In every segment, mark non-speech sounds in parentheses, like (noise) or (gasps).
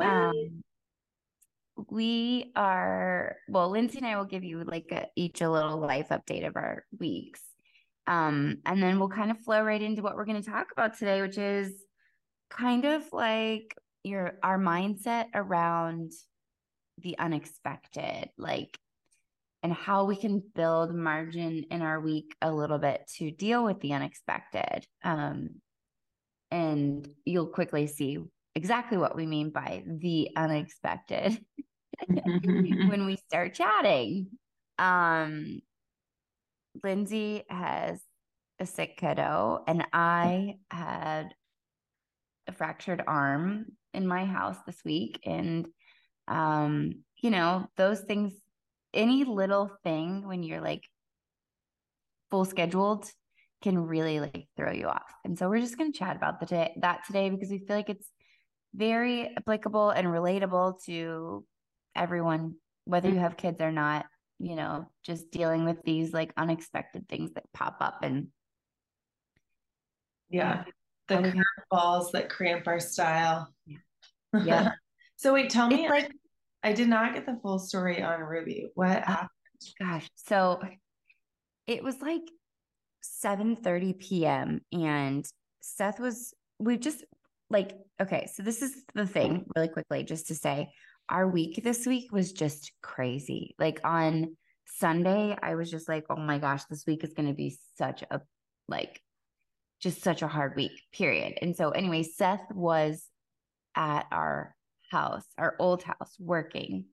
Um, we are well, Lindsay and I will give you like a, each a little life update of our weeks. Um, and then we'll kind of flow right into what we're going to talk about today, which is kind of like your our mindset around the unexpected, like and how we can build margin in our week a little bit to deal with the unexpected. Um, and you'll quickly see exactly what we mean by the unexpected (laughs) (laughs) when we start chatting. Um, Lindsay has a sick kiddo, and I had a fractured arm in my house this week. And, um, you know, those things any little thing when you're like full scheduled can really like throw you off. And so we're just going to chat about the t- that today because we feel like it's very applicable and relatable to everyone whether you mm. have kids or not, you know, just dealing with these like unexpected things that pop up and yeah, the balls that cramp our style. Yeah. yeah. (laughs) so wait, tell me like I did not get the full story on Ruby. What oh, happened? Gosh. So it was like 7 30 p.m. and Seth was we just like okay, so this is the thing really quickly, just to say our week this week was just crazy. Like on Sunday, I was just like, oh my gosh, this week is gonna be such a like just such a hard week, period. And so anyway, Seth was at our house, our old house, working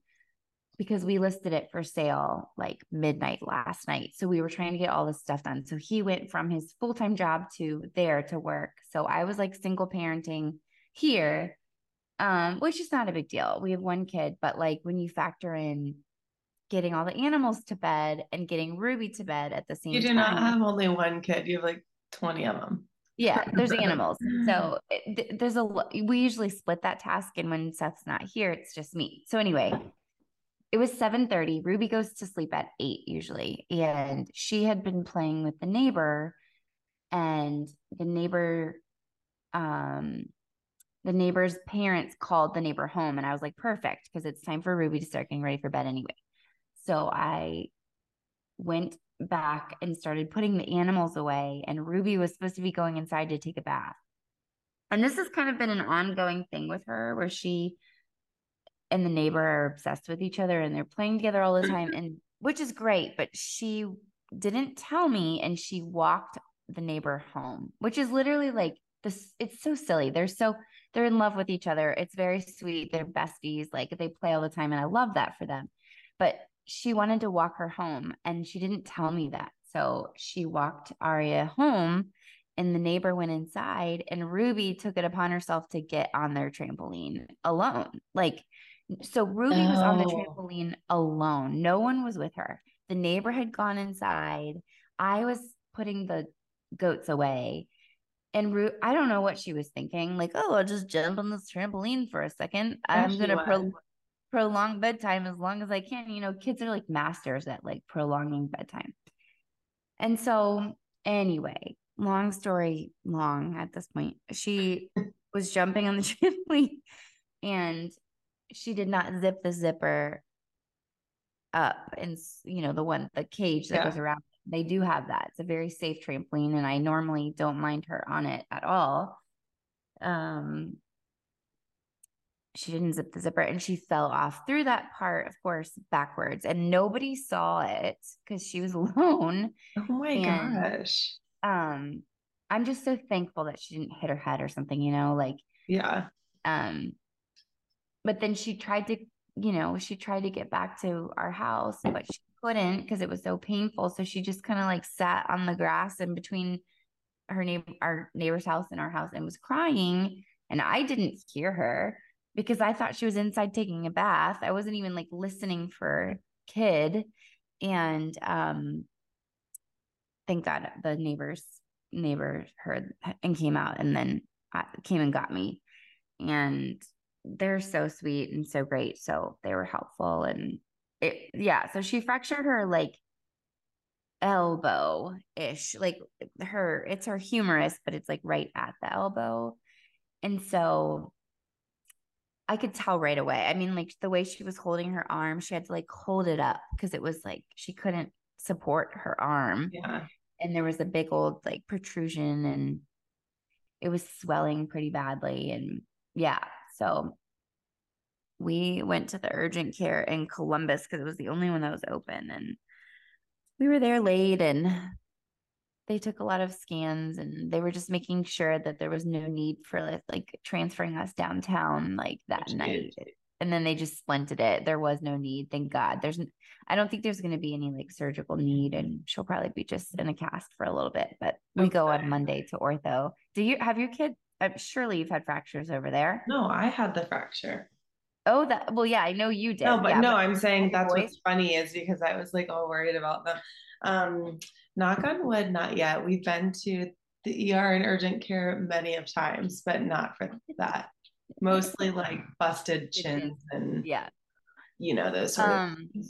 because we listed it for sale like midnight last night. So we were trying to get all this stuff done. So he went from his full time job to there to work. So I was like single parenting here, um, which is not a big deal. We have one kid, but like when you factor in getting all the animals to bed and getting Ruby to bed at the same time. You do time, not have only one kid, you have like 20 of them yeah there's animals (laughs) so it, there's a we usually split that task and when seth's not here it's just me so anyway it was 7:30 ruby goes to sleep at 8 usually and she had been playing with the neighbor and the neighbor um the neighbor's parents called the neighbor home and i was like perfect because it's time for ruby to start getting ready for bed anyway so i went back and started putting the animals away. And Ruby was supposed to be going inside to take a bath. And this has kind of been an ongoing thing with her where she and the neighbor are obsessed with each other and they're playing together all the mm-hmm. time and which is great but she didn't tell me and she walked the neighbor home which is literally like this it's so silly. They're so they're in love with each other. It's very sweet. They're besties. Like they play all the time and i love that for them. But she wanted to walk her home and she didn't tell me that. So she walked Aria home and the neighbor went inside and Ruby took it upon herself to get on their trampoline alone. Like, so Ruby oh. was on the oh. trampoline alone. No one was with her. The neighbor had gone inside. I was putting the goats away. And Ru- I don't know what she was thinking. Like, oh, I'll just jump on this trampoline for a second. I'm gonna pro- prolong bedtime as long as I can. You know, kids are like masters at like prolonging bedtime. And so, anyway, long story long at this point, she was jumping on the (laughs) trampoline and she did not zip the zipper up and you know the one the cage that yeah. goes around they do have that it's a very safe trampoline and i normally don't mind her on it at all um she didn't zip the zipper and she fell off through that part, of course, backwards. And nobody saw it because she was (laughs) alone. Oh my and, gosh. Um, I'm just so thankful that she didn't hit her head or something, you know, like yeah. Um, but then she tried to, you know, she tried to get back to our house, but she couldn't because it was so painful. So she just kind of like sat on the grass in between her neighbor our neighbor's house and our house and was crying. And I didn't hear her because I thought she was inside taking a bath. I wasn't even like listening for kid. And um thank God the neighbors neighbor heard and came out and then uh, came and got me. And they're so sweet and so great. So they were helpful and it yeah, so she fractured her like elbow ish, like her it's her humerus, but it's like right at the elbow. And so I could tell right away. I mean, like the way she was holding her arm, she had to like hold it up because it was like she couldn't support her arm. Yeah. And there was a big old like protrusion and it was swelling pretty badly. And yeah, so we went to the urgent care in Columbus because it was the only one that was open. And we were there late and they took a lot of scans and they were just making sure that there was no need for like, like transferring us downtown like that Which night. Is. And then they just splinted it. There was no need. Thank God. There's, I don't think there's going to be any like surgical need, and she'll probably be just in a cast for a little bit. But we okay. go on Monday to ortho. Do you have your kid? Uh, surely you've had fractures over there. No, I had the fracture. Oh, that well, yeah, I know you did. No, but yeah, no, but I'm saying that's what's funny is because I was like all worried about them. Um, knock on wood, not yet. We've been to the ER and urgent care many of times, but not for that. Mostly like busted (laughs) chins and yeah, you know those sort um, of.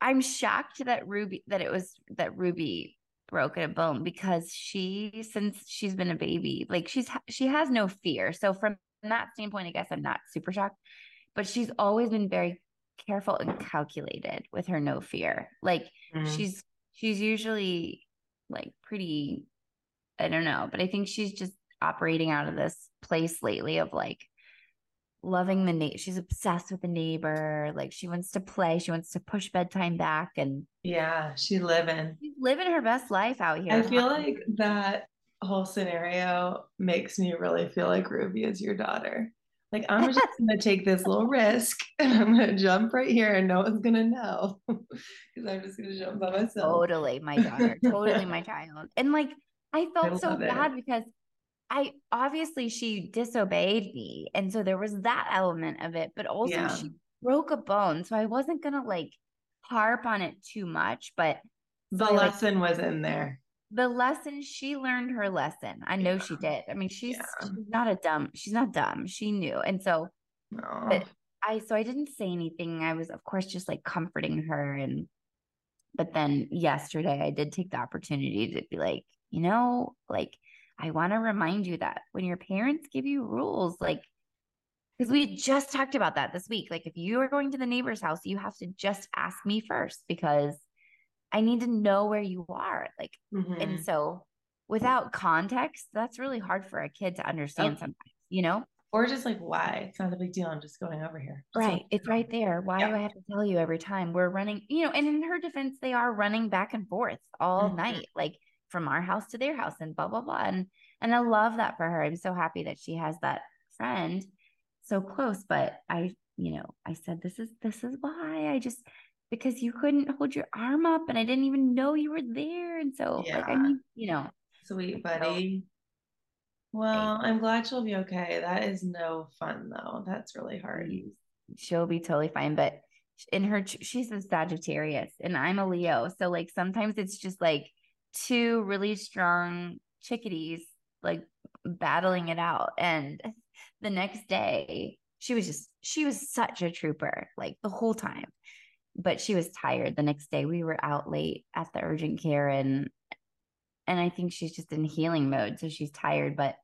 I'm shocked that Ruby that it was that Ruby broke a bone because she since she's been a baby like she's she has no fear. So from that standpoint, I guess I'm not super shocked, but she's always been very careful and calculated with her no fear. Like mm. she's she's usually like pretty I don't know, but I think she's just operating out of this place lately of like loving the neighbor. She's obsessed with the neighbor. Like she wants to play. She wants to push bedtime back and yeah, she's living. She's living her best life out here. I feel like that whole scenario makes me really feel like Ruby is your daughter. Like I'm just (laughs) gonna take this little risk (laughs) and I'm gonna jump right here and no one's gonna know (laughs) because I'm just gonna jump by myself. Totally, my daughter, totally my child. And like I felt I so bad it. because I obviously she disobeyed me. And so there was that element of it, but also yeah. she broke a bone. So I wasn't gonna like harp on it too much, but the so lesson like, was in there the lesson she learned her lesson. I know yeah. she did. I mean, she's, yeah. she's not a dumb, she's not dumb. She knew. And so but I so I didn't say anything. I was of course just like comforting her and but then yesterday I did take the opportunity to be like, you know, like I want to remind you that when your parents give you rules, like because we just talked about that this week. Like if you are going to the neighbor's house, you have to just ask me first because I need to know where you are. Like, mm-hmm. and so without context, that's really hard for a kid to understand okay. sometimes, you know? Or just like, why? It's not a big deal. I'm just going over here. Right. It's right there. Why yeah. do I have to tell you every time we're running? You know, and in her defense, they are running back and forth all mm-hmm. night, like from our house to their house and blah, blah, blah. And and I love that for her. I'm so happy that she has that friend so close. But I, you know, I said, this is this is why I just because you couldn't hold your arm up and I didn't even know you were there. And so yeah. like I mean, you know. Sweet buddy. So, well, I'm glad she'll be okay. That is no fun though. That's really hard. She'll be totally fine. But in her she's a Sagittarius and I'm a Leo. So like sometimes it's just like two really strong chickadees like battling it out. And the next day she was just she was such a trooper like the whole time. But she was tired the next day. We were out late at the urgent care and and i think she's just in healing mode so she's tired. But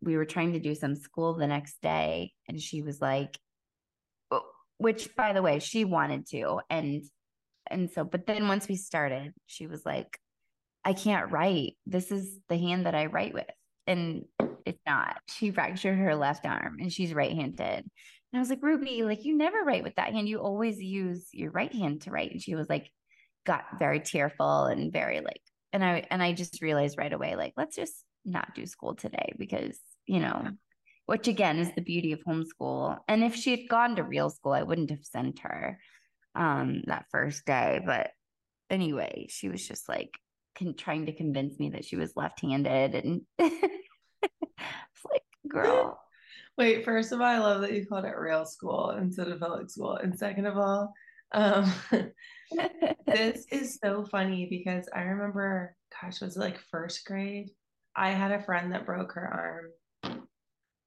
we were trying to do some school the next day and she was like oh, which by the way she wanted to. And and so but then once we started she was like i can't write this is the hand that i write with and it's not she fractured her left arm and she's right-handed and I was like, Ruby, like you never write with that hand. You always use your right hand to write. And she was like, got very tearful and very like, and I and I just realized right away, like, let's just not do school today because, you know, which again is the beauty of homeschool. And if she had gone to real school, I wouldn't have sent her um that first day. But anyway, she was just like con- trying to convince me that she was left-handed and (laughs) it's like, girl Wait, first of all, I love that you called it real school instead of public school. And second of all, um, (laughs) this is so funny because I remember, gosh, was it like first grade? I had a friend that broke her arm.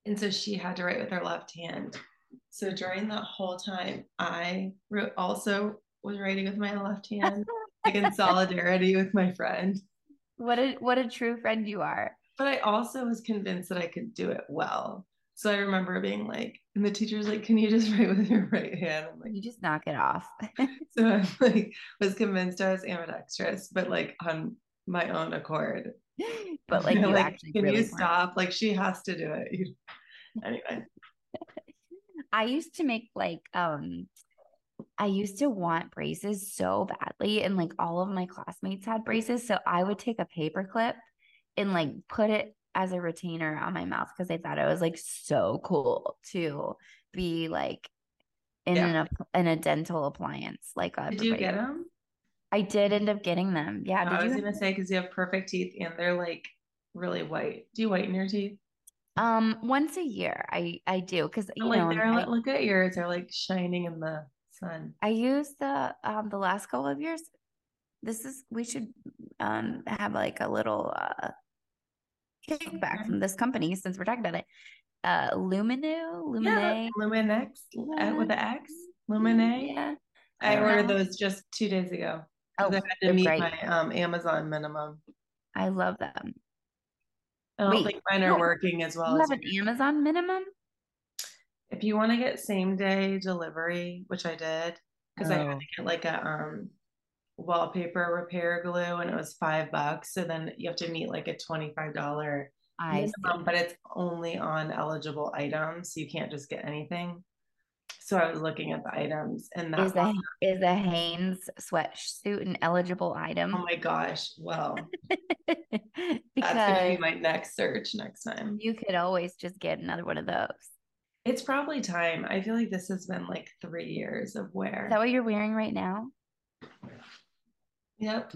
And so she had to write with her left hand. So during that whole time, I also was writing with my left hand, (laughs) like in solidarity with my friend. What a what a true friend you are. But I also was convinced that I could do it well. So I remember being like, and the teacher's like, "Can you just (laughs) write with your right hand?" I'm like, "You just knock it off." (laughs) so I like was convinced I was ambidextrous, but like on my own accord. (gasps) But like, (laughs) you like, can really you stop? Like she has to do it. anyway. I used to make like um I used to want braces so badly and like all of my classmates had braces so I would take a paper clip and like put it as a retainer on my mouth because I thought it was like so cool to be like in yeah. an in a dental appliance like a Did you get them? I did end up getting them. Yeah. No, I was gonna say because you have perfect teeth and they're like really white. Do you whiten your teeth? Um, once a year, I I do because you like know they're I, look at yours; they're like shining in the sun. I use the um the last couple of years. This is we should um have like a little uh kickback from this company since we're talking about it. Uh, Luminu, Lumine, yeah, Luminex uh, with the X, Lumine. Yeah, I, ordered those just two days ago. Oh, I had to meet great. my um Amazon minimum. I love them. I don't Wait, think mine are working as well. You as have an Amazon minimum? If you want to get same day delivery, which I did, because oh. I had oh. to get like a um wallpaper repair glue and it was five bucks. So then you have to meet like a $25 minimum, but it's only on eligible items. So you can't just get anything. So I was looking at the items and that is a, is a Hanes sweatsuit an eligible item. Oh my gosh. Well, (laughs) because that's going to be my next search next time. You could always just get another one of those. It's probably time. I feel like this has been like three years of wear. Is that what you're wearing right now? Yep.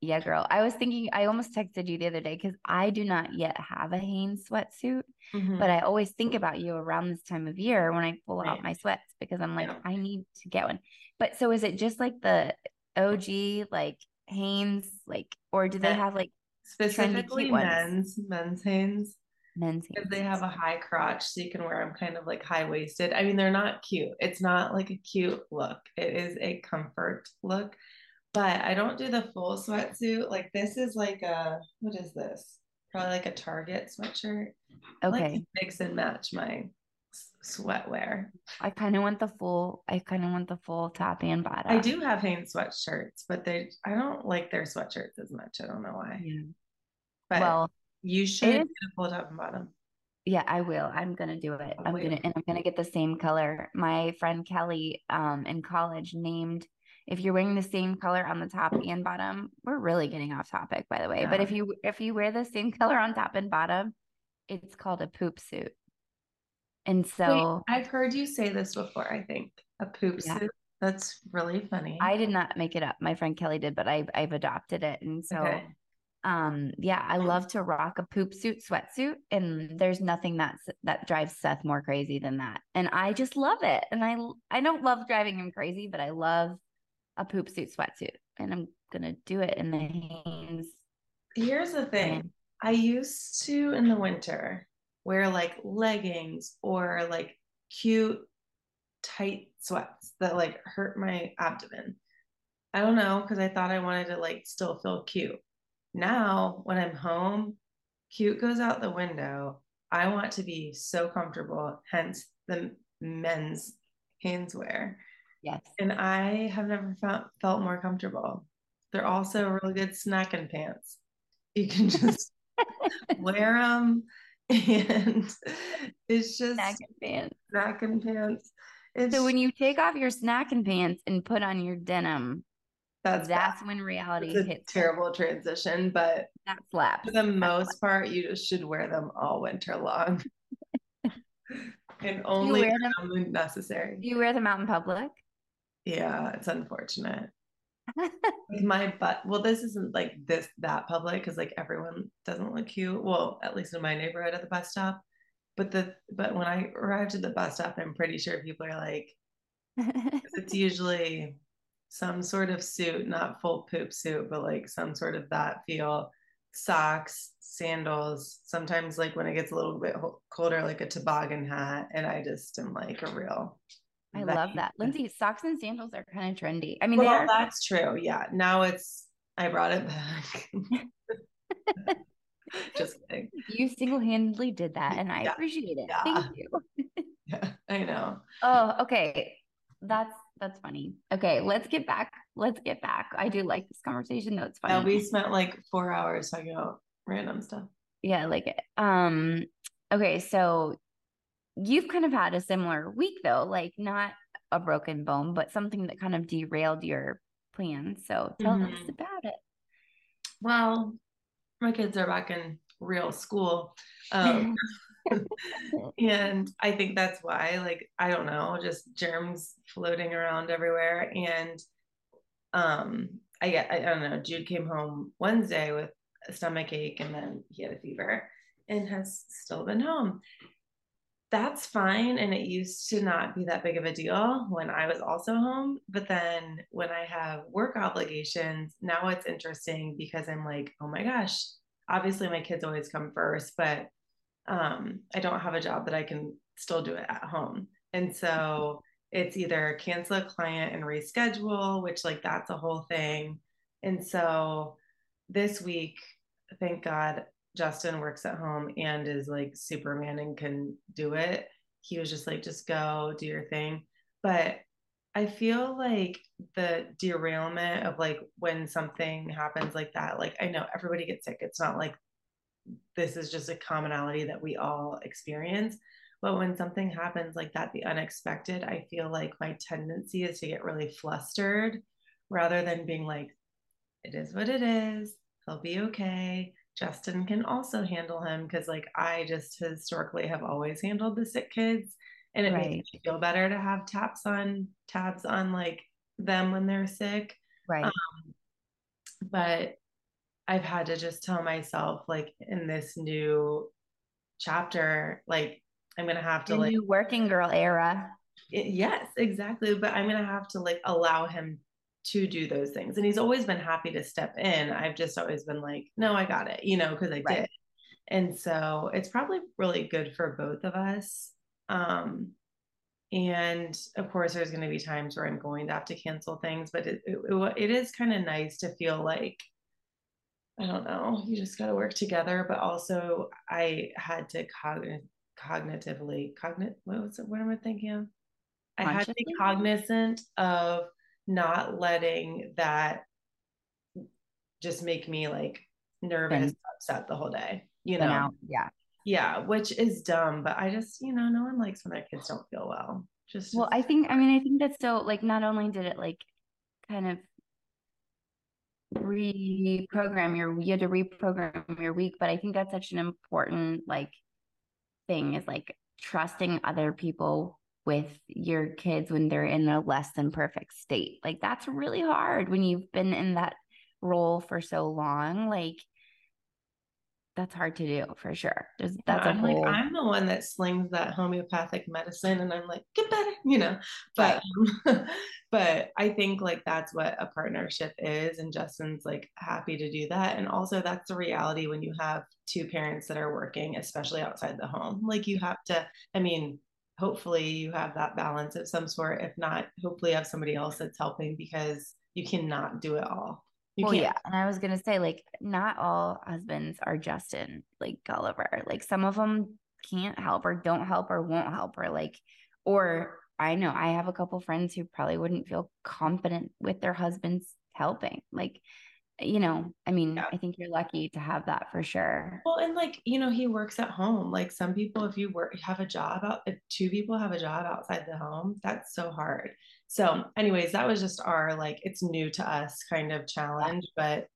Yeah, girl. I was thinking, I almost texted you the other day because I do not yet have a Hanes sweatsuit, mm-hmm. but I always think about you around this time of year when I pull right. out my sweats because I'm like, yeah. I need to get one. But so is it just like the OG, like Hanes, like, or do they have like specifically men's, men's Hanes? Men's because they have a high crotch, so you can wear them kind of like high waisted. I mean, they're not cute. It's not like a cute look, it is a comfort look but I don't do the full sweatsuit. Like this is like a what is this? Probably like a Target sweatshirt. Okay. Like mix and match my sweatwear. I kind of want the full. I kind of want the full top and bottom. I do have Hanes sweatshirts, but they I don't like their sweatshirts as much. I don't know why. Yeah. But well, you should get a full top and bottom. Yeah, I will. I'm gonna do it. I'm gonna and I'm gonna get the same color. My friend Kelly, um, in college named if you're wearing the same color on the top and bottom, we're really getting off topic, by the way. Yeah. But if you if you wear the same color on top and bottom, it's called a poop suit. And so Wait, I've heard you say this before, I think. A poop yeah. suit. That's really funny. I did not make it up. My friend Kelly did, but I've I've adopted it. And so okay. Um yeah, I love to rock a poop suit sweatsuit. And there's nothing that's that drives Seth more crazy than that. And I just love it. And I I don't love driving him crazy, but I love a poop suit sweatsuit and I'm gonna do it in the Hanes. Here's the thing. I used to in the winter wear like leggings or like cute tight sweats that like hurt my abdomen. I don't know because I thought I wanted to like still feel cute. Now when I'm home, cute goes out the window. I want to be so comfortable, hence the men's Haneswear. Yes. And I have never felt, felt more comfortable. They're also really good snacking pants. You can just (laughs) wear them and it's just snacking pants. Snacking pants. It's, so when you take off your snacking pants and put on your denim, that's that's bad. when reality hits. terrible transition, but that slaps. For the most part, you just should wear them all winter long. (laughs) and only when necessary. Do you wear them out in public? Yeah, it's unfortunate. (laughs) my butt, well, this isn't like this that public because like everyone doesn't look cute. Well, at least in my neighborhood at the bus stop. but the but when I arrived at the bus stop, I'm pretty sure people are like, (laughs) it's usually some sort of suit, not full poop suit, but like some sort of that feel. Socks, sandals. Sometimes, like when it gets a little bit colder, like a toboggan hat. And I just am like a real. I love that, Lindsay. Socks and sandals are kind of trendy. I mean, well, that's true. Yeah. Now it's. I brought it back. (laughs) just kidding. You single-handedly did that, and I yeah. appreciate it. Yeah. Thank you. (laughs) (laughs) yeah, I know. Oh, okay. That's that's funny. Okay, let's get back. Let's get back. I do like this conversation though. It's funny. Yeah, we spent like four hours talking about random stuff. Yeah, I like it. Um, okay, so you've kind of had a similar week though, like not a broken bone, but something that kind of derailed your plans. So tell mm-hmm. us about it. Well, my kids are back in real school. Um, (laughs) and I think that's why, like, I don't know, just germs floating around everywhere. And um, I I don't know, Jude came home Wednesday with a stomach ache and then he had a fever and has still been home. That's fine. And it used to not be that big of a deal when I was also home. But then when I have work obligations, now it's interesting because I'm like, oh my gosh, obviously my kids always come first, but um, I don't have a job that I can still do it at home. And so it's either cancel a client and reschedule, which like that's a whole thing. And so this week, thank God, Justin works at home and is like Superman and can do it. He was just like, just go do your thing. But I feel like the derailment of like when something happens like that, like I know everybody gets sick. It's not like this is just a commonality that we all experience. But when something happens like that, the unexpected, I feel like my tendency is to get really flustered rather than being like, it is what it is. He'll be okay. Justin can also handle him because, like, I just historically have always handled the sick kids and it right. makes me feel better to have taps on tabs on like them when they're sick right um, but i've had to just tell myself like in this new chapter like i'm gonna have to the like working girl era. It, yes exactly but i'm gonna have to like allow him to do those things and he's always been happy to step in. I've just always been like no i got it you know because i right. did and so it's probably really good for both of us um, and of course, there's going to be times where I'm going to have to cancel things, but it, it, it is kind of nice to feel like, I don't know, you just got to work together. But also, I had to cogn- cognitively, cognit, what was it? What am I thinking of? I had to be cognizant of not letting that just make me like nervous, and, upset the whole day, you know? Yeah yeah which is dumb but i just you know no one likes when their kids don't feel well just well i think i mean i think that's so like not only did it like kind of reprogram your you had to reprogram your week but i think that's such an important like thing is like trusting other people with your kids when they're in a less than perfect state. Like that's really hard when you've been in that role for so long. Like that's hard to do for sure. There's, that's I'm whole... like I'm the one that slings that homeopathic medicine, and I'm like get better, you know. But right. Um, (laughs) but I think like that's what a partnership is, and Justin's like happy to do that, and also that's the reality when you have two parents that are working, especially outside the home. Like you have to. I mean, hopefully you have that balance of some sort. If not, hopefully you have somebody else that's helping because you cannot do it all. You well, can't. yeah. And I was going to say, like, not all husbands are Justin, like Gulliver. Like, some of them can't help or don't help or won't help or, like, or I know I have a couple friends who probably wouldn't feel confident with their husbands helping. Like, you know, I mean, yeah. I think you're lucky to have that for sure. Well, and like, you know, he works at home. Like some people, if you work, have a job out, if two people have a job outside the home, that's so hard. So, anyways, that was just our like, it's new to us kind of challenge, but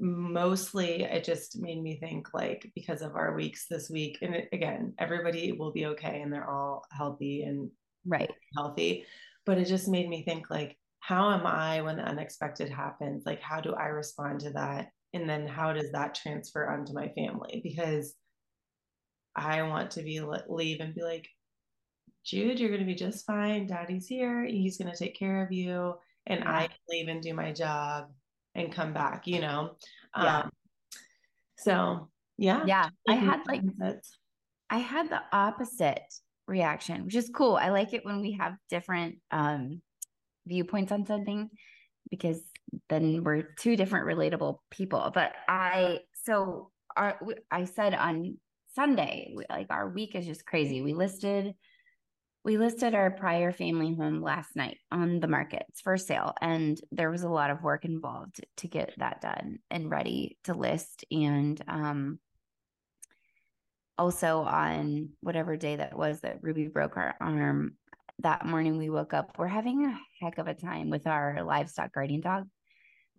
mostly it just made me think like because of our weeks this week and it, again everybody will be okay and they're all healthy and right healthy but it just made me think like how am I when the unexpected happens? Like, how do I respond to that? And then how does that transfer onto my family? Because I want to be leave and be like, Jude, you're going to be just fine. Daddy's here. He's going to take care of you. And yeah. I can leave and do my job and come back, you know? Yeah. Um, so, yeah. Yeah. I had like, I had the opposite reaction, which is cool. I like it when we have different um, viewpoints on something because then we're two different relatable people. But I, so our, I said on Sunday, like our week is just crazy. We listed we listed our prior family home last night on the markets for sale and there was a lot of work involved to get that done and ready to list and um also on whatever day that was that ruby broke our arm that morning we woke up we're having a heck of a time with our livestock guardian dog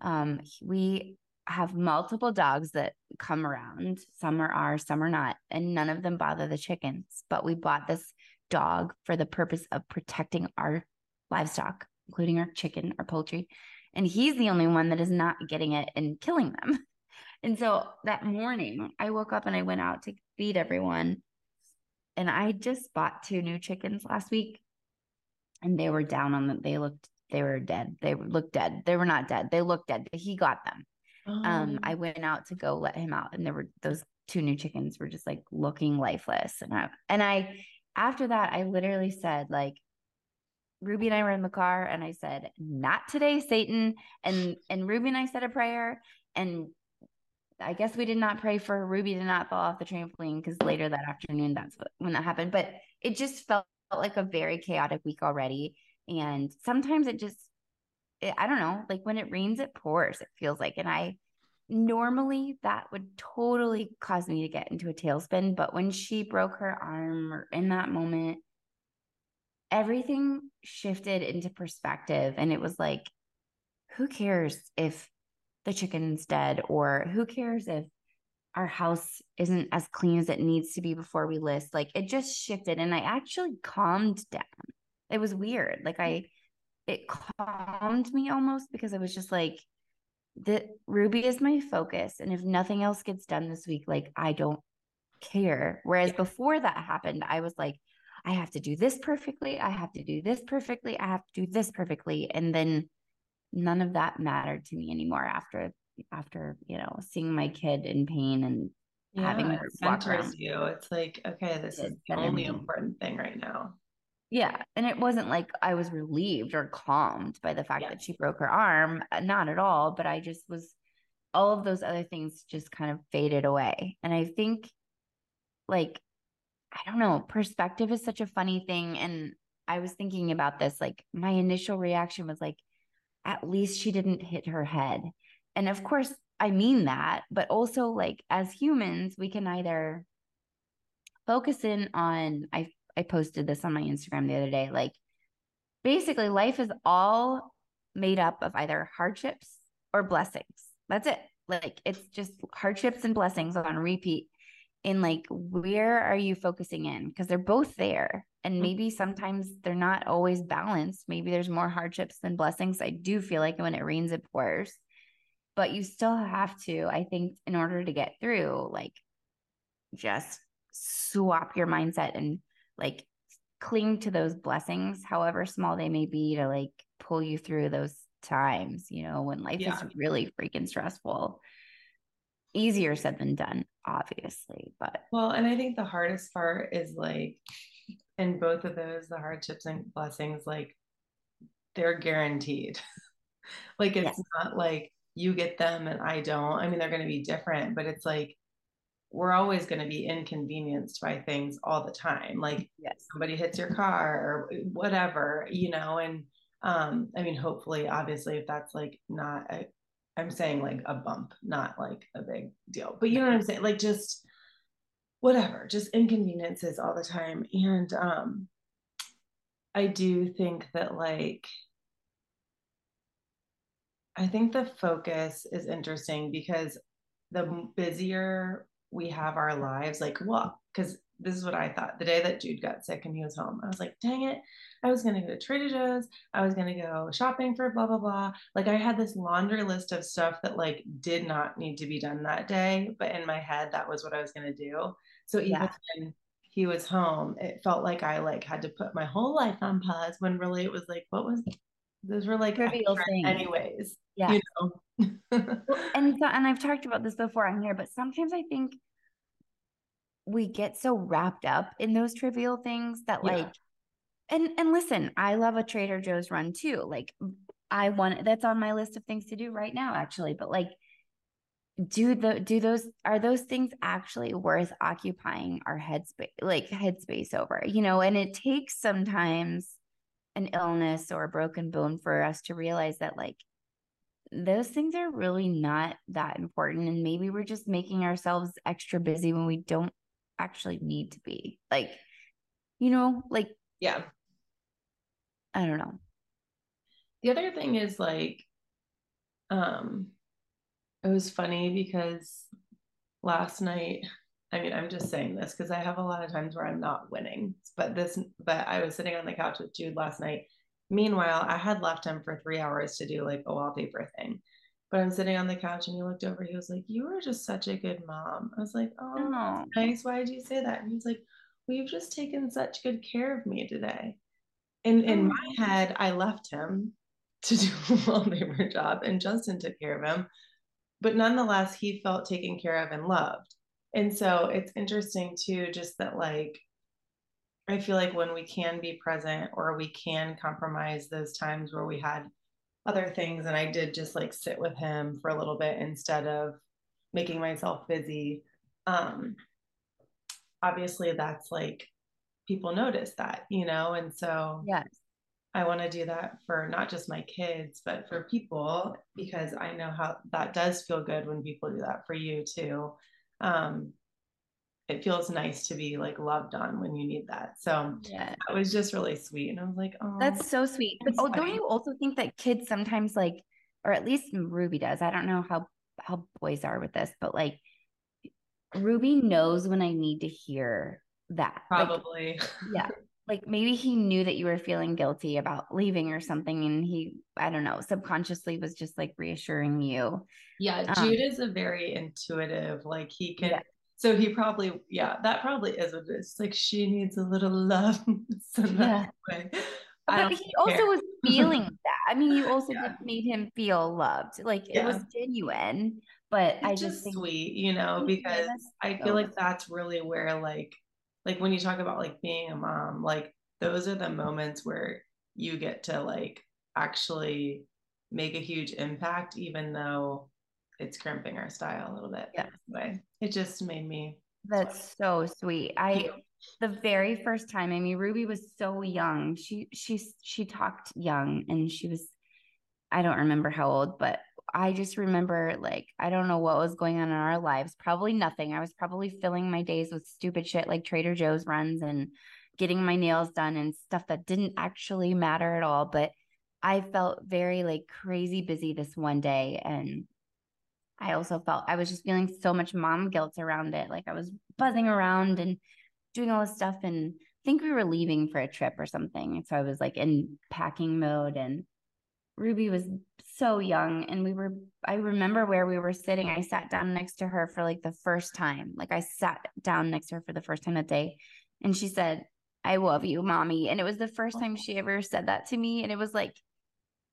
um we have multiple dogs that come around some are ours some are not and none of them bother the chickens but we bought this dog for the purpose of protecting our livestock, including our chicken, our poultry. And he's the only one that is not getting it and killing them. (laughs) And so that morning, I woke up and I went out to feed everyone. And I just bought two new chickens last week. And they were down on them. they looked, they were dead. They looked dead. They were not dead. They looked dead. He got them. Oh. Um, I went out to go let him out, and there were those two new chickens were just like looking lifeless. And I and I after that, I literally said, like, Ruby and I were in the car and I said, not today, Satan. And and Ruby and I said a prayer. And I guess we did not pray for Ruby to not fall off the trampoline because later that afternoon, that's what, when that happened. But it just felt like a very chaotic week already. And sometimes it just, it, I don't know, like when it rains, it pours, it feels like. And I normally that would totally cause me to get into a tailspin. But when she broke her arm or in that moment, everything shifted into perspective. And it was like, who cares if the chicken's dead or who cares if our house isn't as clean as it needs to be before we list? Like it just shifted and I actually calmed down. It was weird. Like hmm. I, it calmed me almost because it was just like, that Ruby is my focus. And if nothing else gets done this week, like I don't care. Whereas before that happened, I was like, I have to do this perfectly. I have to do this perfectly. I have to do this perfectly. And then none of that mattered to me anymore after after, you know, seeing my kid in pain and yeah, having her walk around. you. It's like, okay, this is the only important thing right now. Yeah. And it wasn't like I was relieved or calmed by the fact yeah. that she broke her arm. Uh, not at all. But I just was, all of those other things just kind of faded away. And I think, like, I don't know, perspective is such a funny thing. And I was thinking about this. Like, my initial reaction was like, at least she didn't hit her head. And of course, I mean that. But also, like, as humans, we can either focus in on, I I posted this on my Instagram the other day. Like basically life is all made up of either hardships or blessings. That's it. Like it's just hardships and blessings on repeat. in like where are you focusing in? Because they're both there. And mm-hmm. maybe sometimes they're not always balanced. Maybe there's more hardships than blessings. I do feel like when it rains, it pours. But you still have to, I think, in order to get through, like just swap your mindset and like cling to those blessings, however small they may be, to like pull you through those times, you know, when life yeah. is really freaking stressful. Easier said than done, obviously. But well, and I think the hardest part is like in both of those, the hardships and blessings, like they're guaranteed. (laughs) like it's yes. not like you get them and I don't. I mean, they're going to be different, but it's like we're always going to be inconvenienced by things all the time like yes. somebody hits your car or whatever you know and um i mean hopefully obviously if that's like not a, i'm saying like a bump not like a big deal but you know what i'm saying like just whatever just inconveniences all the time and um i do think that like i think the focus is interesting because the busier we have our lives like well because this is what i thought the day that jude got sick and he was home i was like dang it i was going to go to trader joe's i was going to go shopping for blah blah blah like i had this laundry list of stuff that like did not need to be done that day but in my head that was what i was going to do So even yeah. when he was home, it felt like I like had to put my whole life on pause when really it was like, what was those were like trivial things anyways. Yeah. You know? (laughs) and so, and I've talked about this before on here, but sometimes I think we get so wrapped up in those trivial things that yeah. like and and listen, I love a Trader Joe's run too. Like I want that's on my list of things to do right now actually, but like do the do those are those things actually worth occupying our headspace like headspace over you know and it takes sometimes an illness or a broken bone for us to realize that like those things are really not that important and maybe we're just making ourselves extra busy when we don't actually need to be. Like you know like yeah. I don't know. The other thing is like um it was funny because last night I mean, I'm just saying this because I have a lot of times where I'm not winning. But this, but I was sitting on the couch with Jude last night. Meanwhile, I had left him for three hours to do like a wallpaper thing. But I'm sitting on the couch and he looked over. He was like, You were just such a good mom. I was like, Oh, nice. Why did you say that? And he's like, Well, you've just taken such good care of me today. And in oh. my head, I left him (laughs) to do a wallpaper job and Justin took care of him but nonetheless he felt taken care of and loved and so it's interesting too just that like i feel like when we can be present or we can compromise those times where we had other things and i did just like sit with him for a little bit instead of making myself busy um obviously that's like people notice that you know and so yes I want to do that for not just my kids, but for people because I know how that does feel good when people do that for you too. Um, it feels nice to be like loved on when you need that. So yeah, it was just really sweet. And I was like, oh, that's so sweet. But oh, don't you also think that kids sometimes like, or at least Ruby does. I don't know how how boys are with this, but like Ruby knows when I need to hear that. Probably. Like, yeah like maybe he knew that you were feeling guilty about leaving or something and he i don't know subconsciously was just like reassuring you yeah um, jude is a very intuitive like he can yeah. so he probably yeah that probably is what it is like she needs a little love (laughs) so yeah. but he also was feeling (laughs) that i mean you also yeah. made him feel loved like it was genuine but it's i just, just think sweet you know because i feel like that's really where like like when you talk about like being a mom like those are the moments where you get to like actually make a huge impact even though it's crimping our style a little bit yeah way. It just made me that's so sweet. I the very first time i mean ruby was so young. She she she talked young and she was i don't remember how old but I just remember like I don't know what was going on in our lives. Probably nothing. I was probably filling my days with stupid shit like Trader Joe's runs and getting my nails done and stuff that didn't actually matter at all. But I felt very like crazy busy this one day. And I also felt I was just feeling so much mom guilt around it. Like I was buzzing around and doing all this stuff. And I think we were leaving for a trip or something. So I was like in packing mode and Ruby was so young and we were I remember where we were sitting. I sat down next to her for like the first time. Like I sat down next to her for the first time that day and she said, "I love you, mommy." And it was the first time she ever said that to me and it was like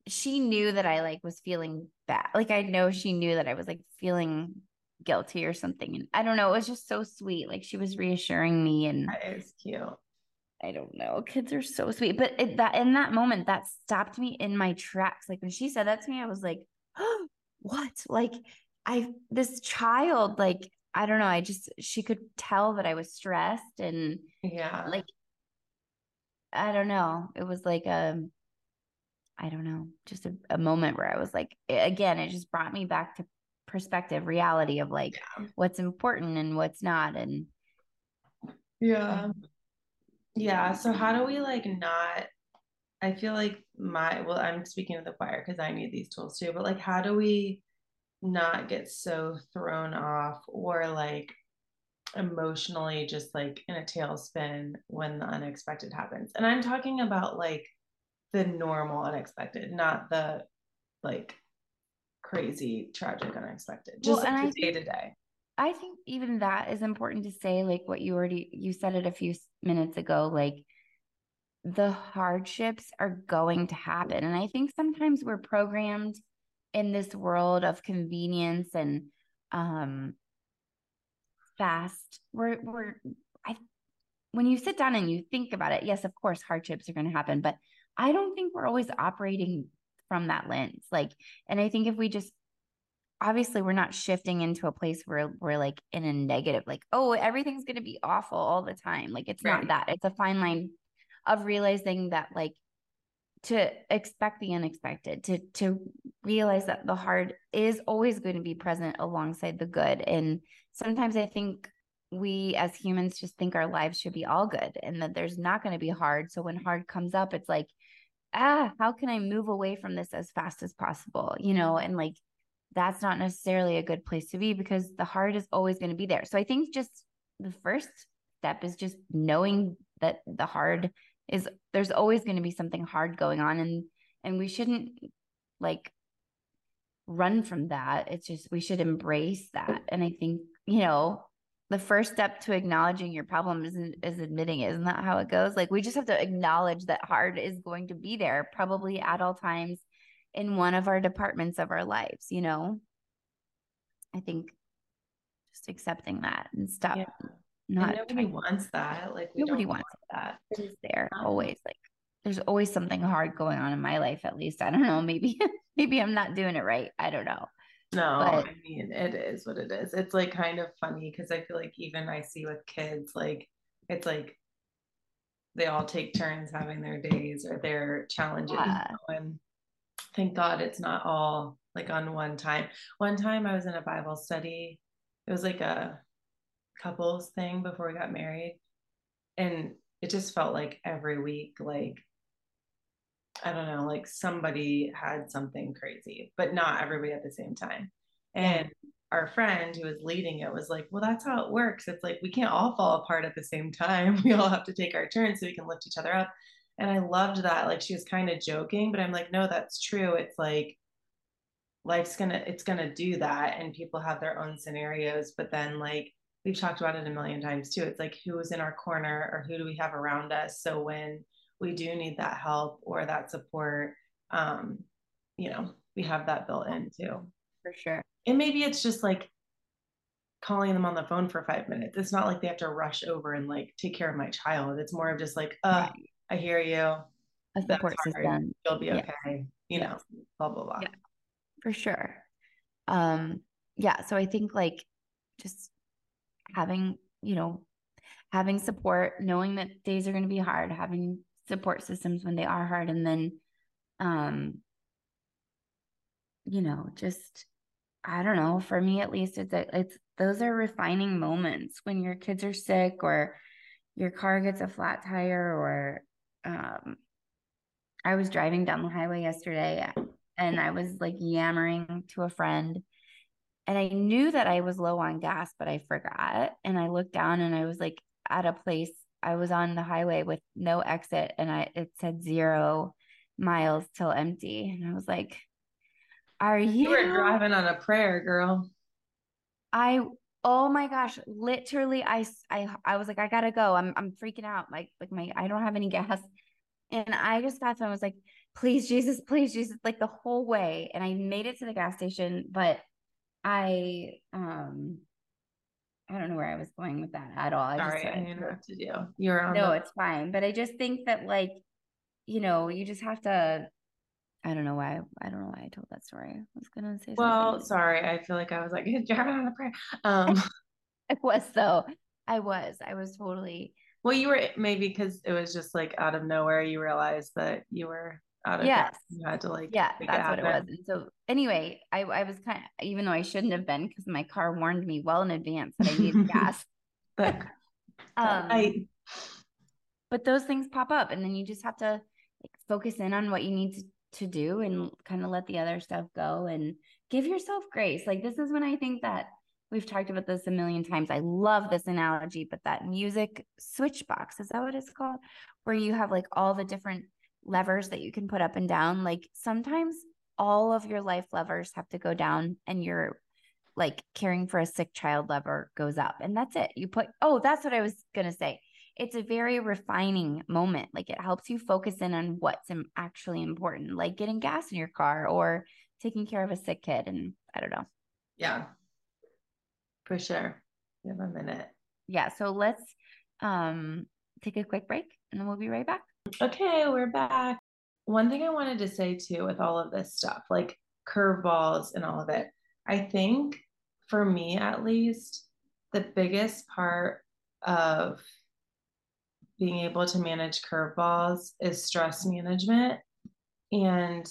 she knew that I like was feeling bad. Like I know she knew that I was like feeling guilty or something. And I don't know, it was just so sweet. Like she was reassuring me and that is cute. I don't know. Kids are so sweet. But it, that in that moment, that stopped me in my tracks. Like when she said that to me, I was like, oh, (gasps) what? Like I this child, like, I don't know. I just she could tell that I was stressed and yeah, like I don't know. It was like a I don't know, just a, a moment where I was like, again, it just brought me back to perspective, reality of like yeah. what's important and what's not. And yeah. Um, yeah. So how do we like not I feel like my well, I'm speaking of the choir because I need these tools too, but like how do we not get so thrown off or like emotionally just like in a tailspin when the unexpected happens? And I'm talking about like the normal unexpected, not the like crazy, tragic, unexpected. Just well, like day to day. I think even that is important to say, like what you already you said it a few minutes ago, like the hardships are going to happen. And I think sometimes we're programmed in this world of convenience and um fast. We're we're I when you sit down and you think about it, yes, of course hardships are going to happen, but I don't think we're always operating from that lens. Like, and I think if we just obviously we're not shifting into a place where we're like in a negative, like, oh, everything's going to be awful all the time. Like, it's right. not that. It's a fine line of realizing that, like, to expect the unexpected, to to realize that the hard is always going to be present alongside the good. And sometimes I think we as humans just think our lives should be all good and that there's not going to be hard. So when hard comes up, it's like, ah, how can I move away from this as fast as possible? You know, and like that's not necessarily a good place to be because the heart is always going to be there. So I think just the first step is just knowing that the hard is there's always going to be something hard going on and and we shouldn't like run from that. It's just we should embrace that. And I think, you know, the first step to acknowledging your problem is, is admitting it. Isn't that how it goes? Like we just have to acknowledge that hard is going to be there probably at all times in one of our departments of our lives, you know? I think just accepting that and stop. Yeah. Not and nobody wants that. Like nobody wants that. It is there um, always. Like there's always something hard going on in my life. At least I don't know. (laughs) Maybe maybe I'm not doing it right. I don't know. No, but, I mean it is what it is. It's like kind of funny because I feel like even I see with kids, like it's like they all take turns having their days or their challenges. Yeah. And thank God it's not all like on one time. One time I was in a Bible study. It was like a couples thing before we got married. And it just felt like every week, like, I don't know, like somebody had something crazy, but not everybody at the same time. And yeah. our friend who was leading it was like, well, that's how it works. It's like we can't all fall apart at the same time. (laughs) We all have to take our turn so we can lift each other up. And I loved that. Like she was kind of joking, but I'm like, no, that's true. It's like life's gonna it's gonna do that. And people have their own scenarios, but then like we've talked about it a million times too. It's like who's in our corner or who do we have around us? So when we do need that help or that support, um, you know, we have that built in too. For sure. And maybe it's just like calling them on the phone for five minutes. It's not like they have to rush over and like take care of my child. It's more of just like, uh. I hear you. A support system. You'll be okay. You know, blah blah blah. Yeah, for sure. Um, yeah. So I think like just having, you know, having support, knowing that days are going to be hard, having support systems when they are hard, and then, um, you know, just I don't know. For me, at least, it's a, it's those are refining moments when your kids are sick or your car gets a flat tire or um, I was driving down the highway yesterday and I was like yammering to a friend. And I knew that I was low on gas, but I forgot. And I looked down and I was like at a place, I was on the highway with no exit and I it said zero miles till empty. And I was like, Are you, you were driving on a prayer, girl? I oh my gosh literally I, I i was like i gotta go. I'm i'm freaking out. Like like my i don't have any (laughs) gas. And i just got to i was like please jesus please jesus like the whole way. And i made it to the gas station but i um i don't know where i was going with that at all. I Sorry, just, I to do you're on no the- it's fine. But i just think that like you know you just have to I don't know why. I don't know why I told that story. I was gonna say. Well, something. sorry. I feel like I was like (laughs) driving on a prayer. (laughs) Um, it was though. I was. I was totally. Well, you were maybe because it was just like out of nowhere. You realized that you were out of. Yes. You had to like. Yeah, that's what it was. And so anyway, I I was kind of even though I shouldn't have been because my car warned me well in advance that I needed (laughs) gas. but um, I. But those things pop up, and then you just have to like, focus in on what you need to to do and kind of let the other stuff go and give yourself grace. Like this is when I think that we've talked about this a million times. I love this analogy, but that music switch box, is that what it's called? Where you have like all the different levers that you can put up and down. Like sometimes all of your life levers have to go down and you're like caring for a sick child lover goes up and that's it. You put, oh, that's what I was going to say. It's a very refining moment. Like it helps you focus in on what's actually important, like getting gas in your car or taking care of a sick kid. And I don't know. Yeah, for sure. We have a minute. Yeah. So let's um, take a quick break and then we'll be right back. Okay, we're back. One thing I wanted to say too with all of this stuff, like curveballs and all of it, I think for me at least, the biggest part of being able to manage curveballs is stress management. And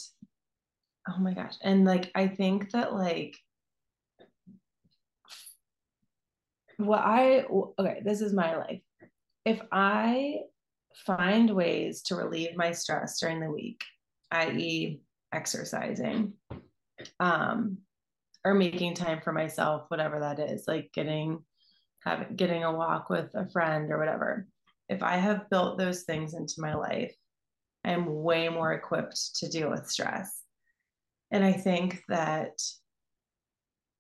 oh my gosh. And like, I think that like, what I, okay, this is my life. If I find ways to relieve my stress during the week, i.e., exercising, um, or making time for myself, whatever that is, like getting having getting a walk with a friend or whatever. If I have built those things into my life, I'm way more equipped to deal with stress. And I think that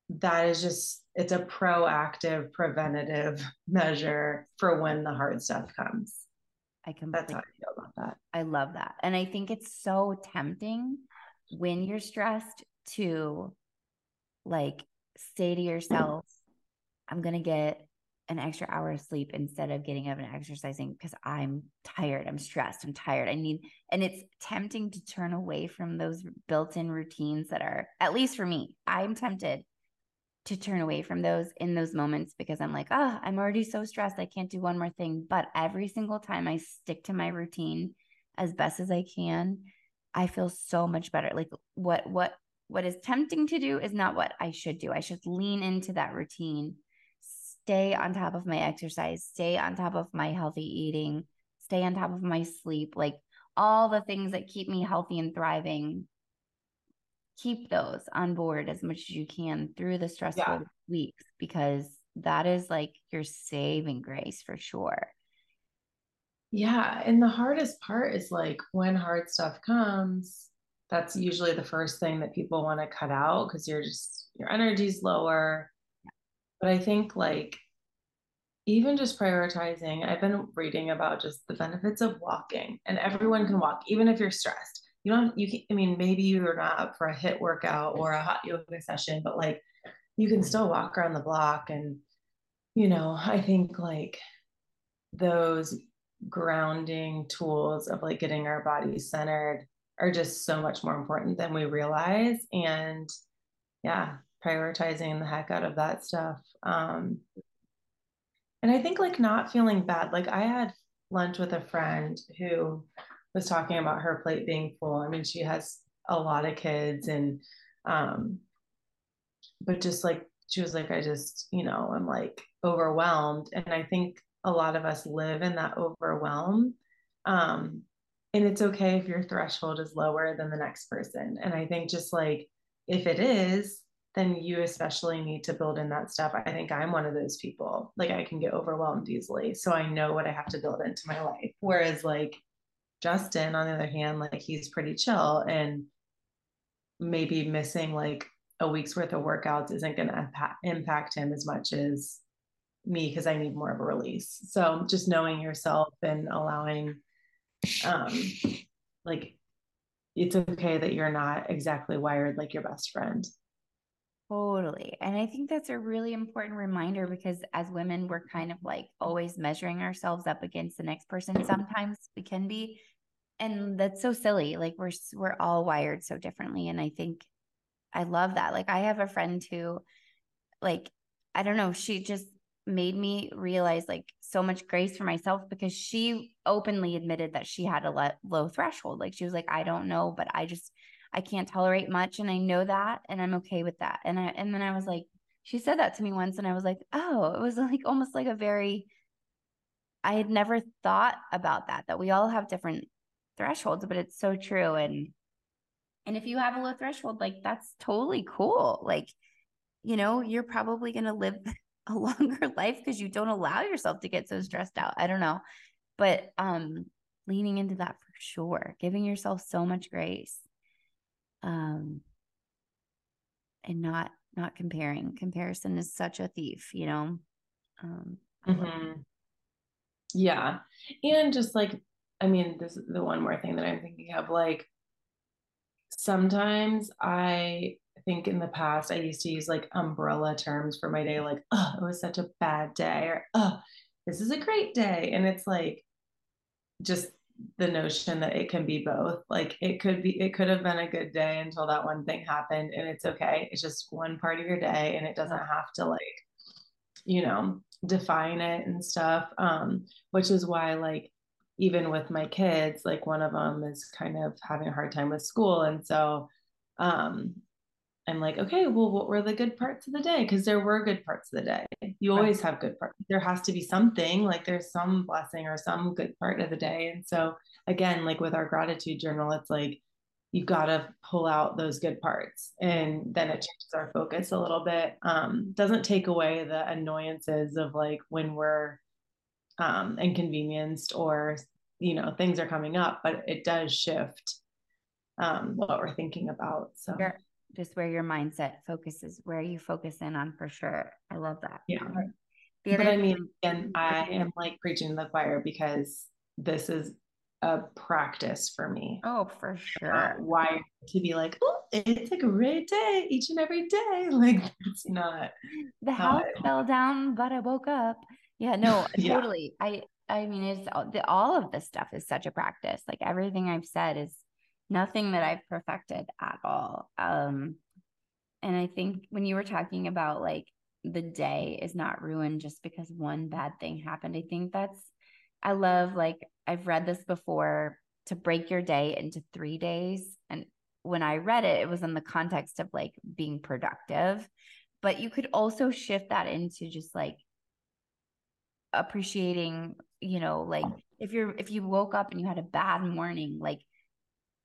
that is just it's a proactive preventative (laughs) measure for when the hard stuff comes. I can that's how I feel about that. I love that. And I think it's so tempting when you're stressed to like say to yourself, I'm going to get an extra hour of sleep instead of getting up and exercising because I'm tired. I'm stressed. I'm tired. I need, and it's tempting to turn away from those built in routines that are, at least for me, I'm tempted to turn away from those in those moments because I'm like, oh, I'm already so stressed. I can't do one more thing. But every single time I stick to my routine as best as I can, I feel so much better. Like what, what, what is tempting to do is not what I should do. I should lean into that routine, stay on top of my exercise, stay on top of my healthy eating, stay on top of my sleep, like all the things that keep me healthy and thriving. Keep those on board as much as you can through the stressful yeah. weeks because that is like your saving grace for sure. Yeah. And the hardest part is like when hard stuff comes, that's usually the first thing that people want to cut out because you're just your energy's lower but i think like even just prioritizing i've been reading about just the benefits of walking and everyone can walk even if you're stressed you don't you can, i mean maybe you're not up for a HIIT workout or a hot yoga session but like you can still walk around the block and you know i think like those grounding tools of like getting our bodies centered are just so much more important than we realize. And yeah, prioritizing the heck out of that stuff. Um, and I think like not feeling bad. Like I had lunch with a friend who was talking about her plate being full. I mean, she has a lot of kids and, um, but just like, she was like, I just, you know, I'm like overwhelmed. And I think a lot of us live in that overwhelm. Um, and it's okay if your threshold is lower than the next person and i think just like if it is then you especially need to build in that stuff. I think i'm one of those people like i can get overwhelmed easily so i know what i have to build into my life. Whereas like justin on the other hand like he's pretty chill and maybe missing like a week's worth of workouts isn't going to impact him as much as me because i need more of a release. So just knowing yourself and allowing um like it's okay that you're not exactly wired like your best friend Totally. And I think that's a really important reminder because as women, we're kind of like always measuring ourselves up against the next person. Sometimes we can be. And that's so silly. Like we're we're all wired so differently. And I think I love that. Like I have a friend who like, I don't know, she just made me realize like so much grace for myself because she openly admitted that she had a le- low threshold. Like she was like, I don't know, but I just I can't tolerate much, and I know that, and I'm okay with that. And I and then I was like, she said that to me once, and I was like, oh, it was (laughs) like almost like a very I had never thought about that that we all have different thresholds, but it's so true. And and if you have a low threshold, like that's totally cool. Like, you know, you're probably gonna live (laughs) a longer (laughs) life because you don't allow yourself to get so stressed out. I don't know. But um leaning into that for sure, giving yourself so much grace. Um and not not comparing. Comparison is such a thief, you know. Um, mm-hmm. Yeah, and just like I mean, this is the one more thing that I'm thinking of. Like sometimes I think in the past I used to use like umbrella terms for my day, like, oh, it was such a bad day, or oh, this is a great day. And it's like just the notion that it can be both. Like it could be, it could have been a good day until that one thing happened, and it's okay. It's just one part of your day, and it doesn't have to like, you know, define it and stuff. Um, which is why like even with my kids, like one of them is kind of having a hard time with school. And so um, I'm like, okay, well, what were the good parts of the day? Because there were good parts of the day. You always have good parts. There has to be something, like there's some blessing or some good part of the day. And so, again, like with our gratitude journal, it's like you've got to pull out those good parts and then it changes our focus a little bit. Um, doesn't take away the annoyances of like when we're um, inconvenienced or you know things are coming up but it does shift um, what we're thinking about so just where your mindset focuses where you focus in on for sure. I love that. Yeah. The but i mean and i am like preaching to the choir because this is a practice for me. Oh for sure. why to be like oh it's a great day each and every day. (laughs) Like it's not the house fell down but i woke up. Yeah, no, (laughs) yeah. totally. I I mean, it's all, the, all of this stuff is such a practice. Like everything I've said is nothing that I've perfected at all. Um, and I think when you were talking about like the day is not ruined just because one bad thing happened, I think that's I love like I've read this before to break your day into three days. And when I read it, it was in the context of like being productive. But you could also shift that into just like appreciating you know like if you're if you woke up and you had a bad morning like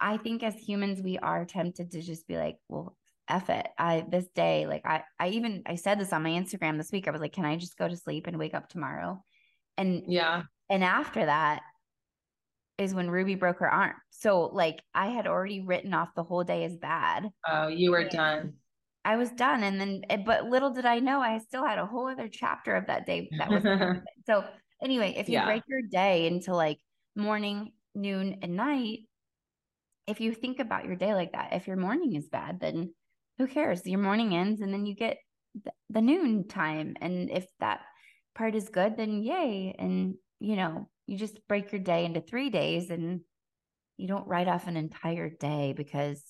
i think as humans we are tempted to just be like well F it. I this day, like I I even I said this on my Instagram this week. I was like, can I just go to sleep and wake up tomorrow? And yeah. And after that is when Ruby broke her arm. So like I had already written off the whole day as bad. Oh, you were and, done. I was done. And then, eh, but little did I know, I still had a whole other chapter of that day that was. (laughs) so, anyway, if you yeah. break your day into like morning, noon, and night, if you think about your day like that, if your morning is bad, then who cares? Your morning ends and then you get the, the noon time. And if that part is good, then yay. And, you know, you just break your day into three days and you don't write off an entire day because,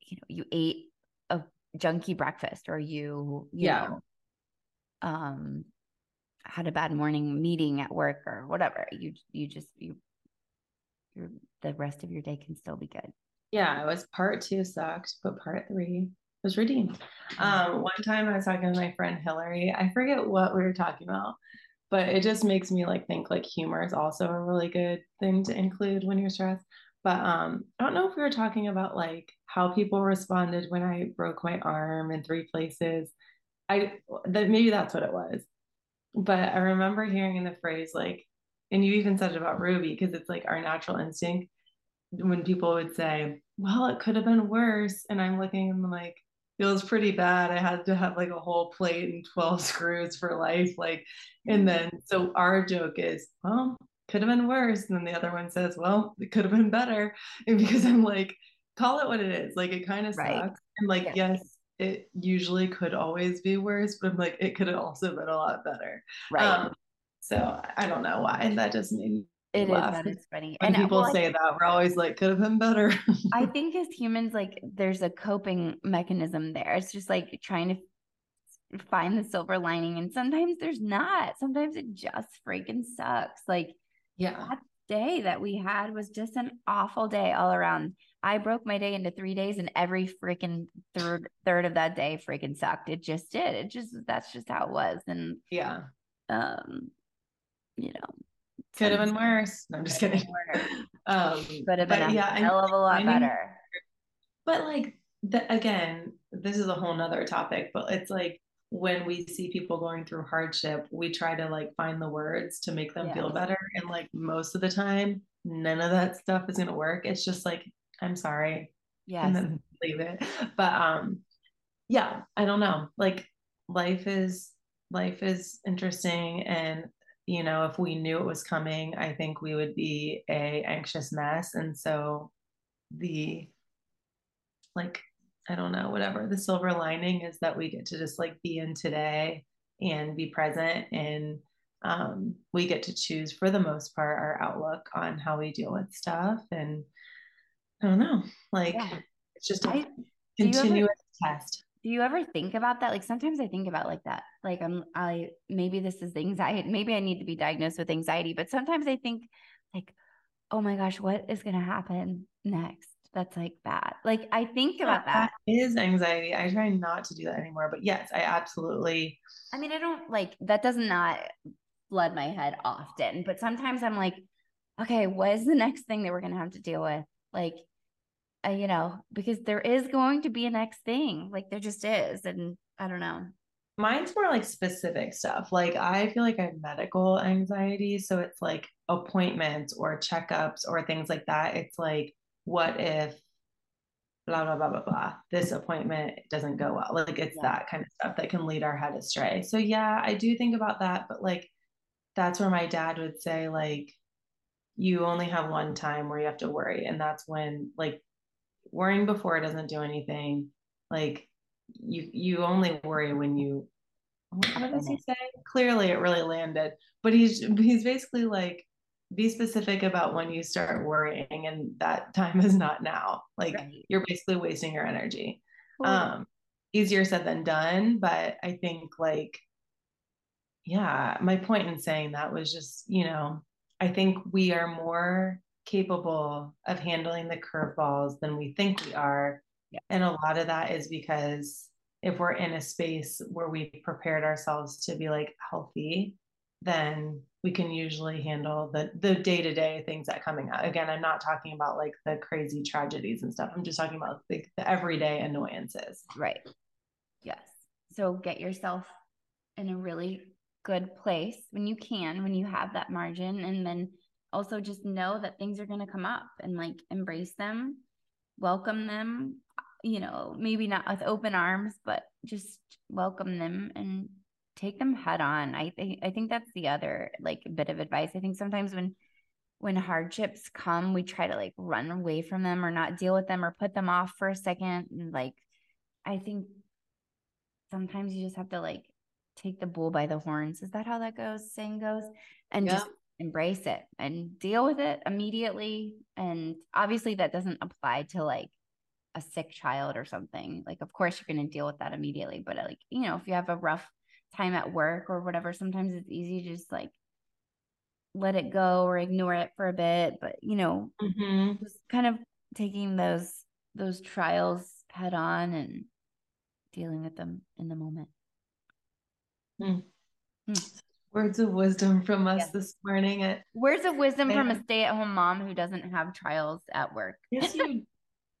you know, you ate a junky breakfast or you, you yeah. know, um, had a bad morning meeting at work or whatever. You, you just, you, you the rest of your day can still be good. Yeah. It was part two sucked, but part three was redeemed. Um, one time I was talking to my friend Hillary. I forget what we were talking about, but it just makes me like think like humor is also a really good thing to include when you're stressed. But um, I don't know if we were talking about like how people responded when I broke my arm in three places. I that maybe that's what it was. But I remember hearing in the phrase like, and you even said it about Ruby because it's like our natural instinct when people would say, "Well, it could have been worse," and I'm looking and I'm like, feels pretty bad. I had to have like a whole plate and 12 (laughs) screws for life. Like, and then so our joke is, well, could have been worse. And then the other one says, well, it could have been better. (laughs) And because I'm like, call it what it is. Like it kind of right. sucks. And like, yeah. yes, it usually could always be worse, but I'm like, it could have also been a lot better. Right. Um, so I don't know why that just made me it laugh. is that is funny. When and people well, say that, we're always like, could have been better. I (laughs) think as humans, like there's a coping mechanism there. It's just like trying to find the silver lining. And sometimes there's not. Sometimes it just freaking sucks. Like yeah that day that we had was just an awful day all around i broke my day into three days and every freaking third third of that day freaking sucked it just did it just that's just how it was and yeah um you know could have been worse no, i'm just kidding (laughs) um could have been a yeah, hell of a lot I mean, better but like the, again this is a whole nother topic but it's like when we see people going through hardship, we try to like find the words to make them yeah. feel better. And like most of the time, none of that stuff is gonna work. It's just like, I'm sorry. Yeah. And then (laughs) leave it. But um yeah, I don't know. Like life is life is interesting and you know, if we knew it was coming, I think we would be a anxious mess. And so the like I don't know, whatever the silver lining is that we get to just like be in today and be present and um, we get to choose for the most part our outlook on how we deal with stuff and i don't know like yeah. it's just a I, continuous ever, test do you ever think about that? Like sometimes i think about like that like i'm i maybe this is anxiety maybe i need to be diagnosed with anxiety but sometimes i think like oh my gosh what is going to happen next that's like bad? Like i think about that, that is anxiety. I try not to do that anymore but yes i absolutely i mean i don't like that does not flood my head often, but sometimes I'm like, okay, what is the next thing that we're going to have to deal with? Like, uh, you know, because there is going to be a next thing. Like, there just is. And I don't know. Mine's more like specific stuff. Like, I feel like I have medical anxiety. So it's like appointments or checkups or things like that. It's like, what if blah blah blah blah blah this appointment doesn't go well like it's yeah. that kind of stuff that can lead our head astray so yeah i do think about that but like that's where my dad would say like you only have one time where you have to worry and that's when like worrying before doesn't do anything. Like you you only worry when you what does he say? Clearly it really landed. But he's he's basically like be specific about when you start worrying and that time is not now. Like right. you're basically wasting your energy. Um easier said than done but i think like yeah, my point in saying that was just, you know, I think we are more capable of handling the curveballs than we think we are. Yeah. And a lot of that is because if we're in a space where we've prepared ourselves to be like healthy, then we can usually handle the the day-to-day things that coming out. Again, I'm not talking about like the crazy tragedies and stuff. I'm just talking about like the everyday annoyances. Right. Yes. So get yourself in a really good place when you can, when you have that margin. And then also just know that things are going to come up and like embrace them, welcome them, you know, maybe not with open arms, but just welcome them and take them head on. I think I think that's the other like bit of advice. I think sometimes when when hardships come, we try to like run away from them or not deal with them or put them off for a second. And like I think sometimes you just have to like take the bull by the horns. Is that how that goes? Saying goes, and yeah. just embrace it and deal with it immediately. And obviously, that doesn't apply to like a sick child or something. Like, of course, you're going to deal with that immediately. But like, you know, if you have a rough time at work or whatever, sometimes it's easy to just like let it go or ignore it for a bit. But you know, mm-hmm. just kind of taking those those trials head on and dealing with them in the moment. Mm. Words of wisdom from us yes. this morning. At Words of wisdom from a stay-at-home mom who doesn't have trials at work. yes, (laughs) you.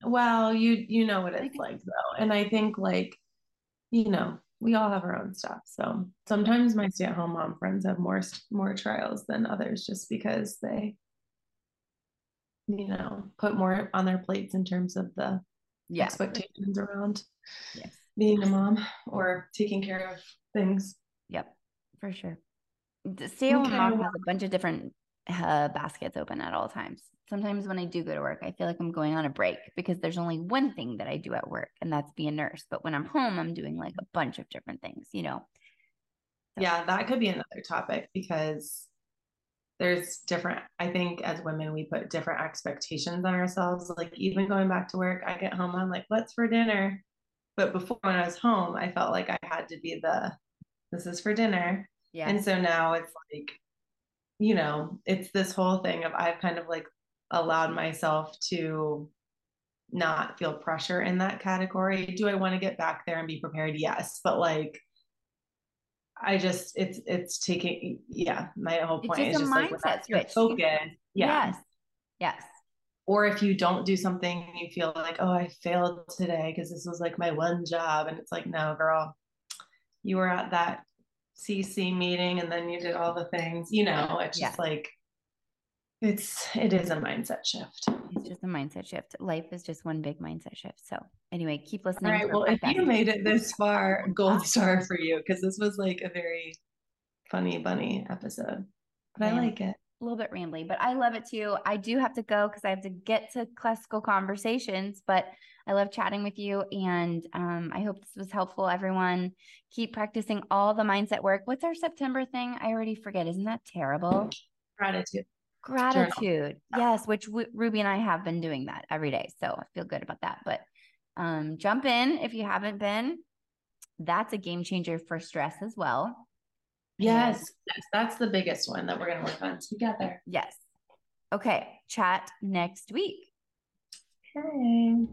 Well, you you know what it's like though, and I think like, you know, we all have our own stuff. So sometimes my stay-at-home mom friends have more more trials than others, just because they, you know, put more on their plates in terms of the yeah. expectations around yes. being a mom or taking care of things. Yep, for sure. The stay at home mom has a bunch of different uh, baskets open at all times. Sometimes when I do go to work, I feel like I'm going on a break because there's only one thing that I do at work, and that's be a nurse. But when I'm home, I'm doing like a bunch of different things, you know? So. Yeah, that could be another topic because there's different, I think as women, we put different expectations on ourselves. Like even going back to work, I get home, I'm like, what's for dinner? But before when I was home, I felt like I had to be the this is for dinner. Yeah. And so now it's like, you know, it's this whole thing of I've kind of like allowed myself to not feel pressure in that category. Do I want to get back there and be prepared? Yes. But like I just it's it's taking yeah, my whole point is just like focus. Yeah. Yes. Yes. Or if you don't do something, and you feel like, oh, I failed today because this was like my one job. And it's like, no, girl, you were at that CC meeting and then you did all the things, you know, it's just yeah. like it's it is a mindset shift. It's just a mindset shift. Life is just one big mindset shift. So anyway, keep listening. All right. Well, if you made it this far, (laughs) gold star for you because this was like a very funny bunny episode. But yeah. I like it. A little bit rambly, but I love it too. I do have to go because I have to get to classical conversations, but I love chatting with you. And um, I hope this was helpful, everyone. Keep practicing all the mindset work. What's our September thing? I already forget. Isn't that terrible? Gratitude. Gratitude. Yes, which w- Ruby and I have been doing that every day. So I feel good about that. But um, jump in if you haven't been. That's a game changer for stress as well. Yes, yes, that's the biggest one that we're going to work on together. Yes. Okay, chat next week. Okay.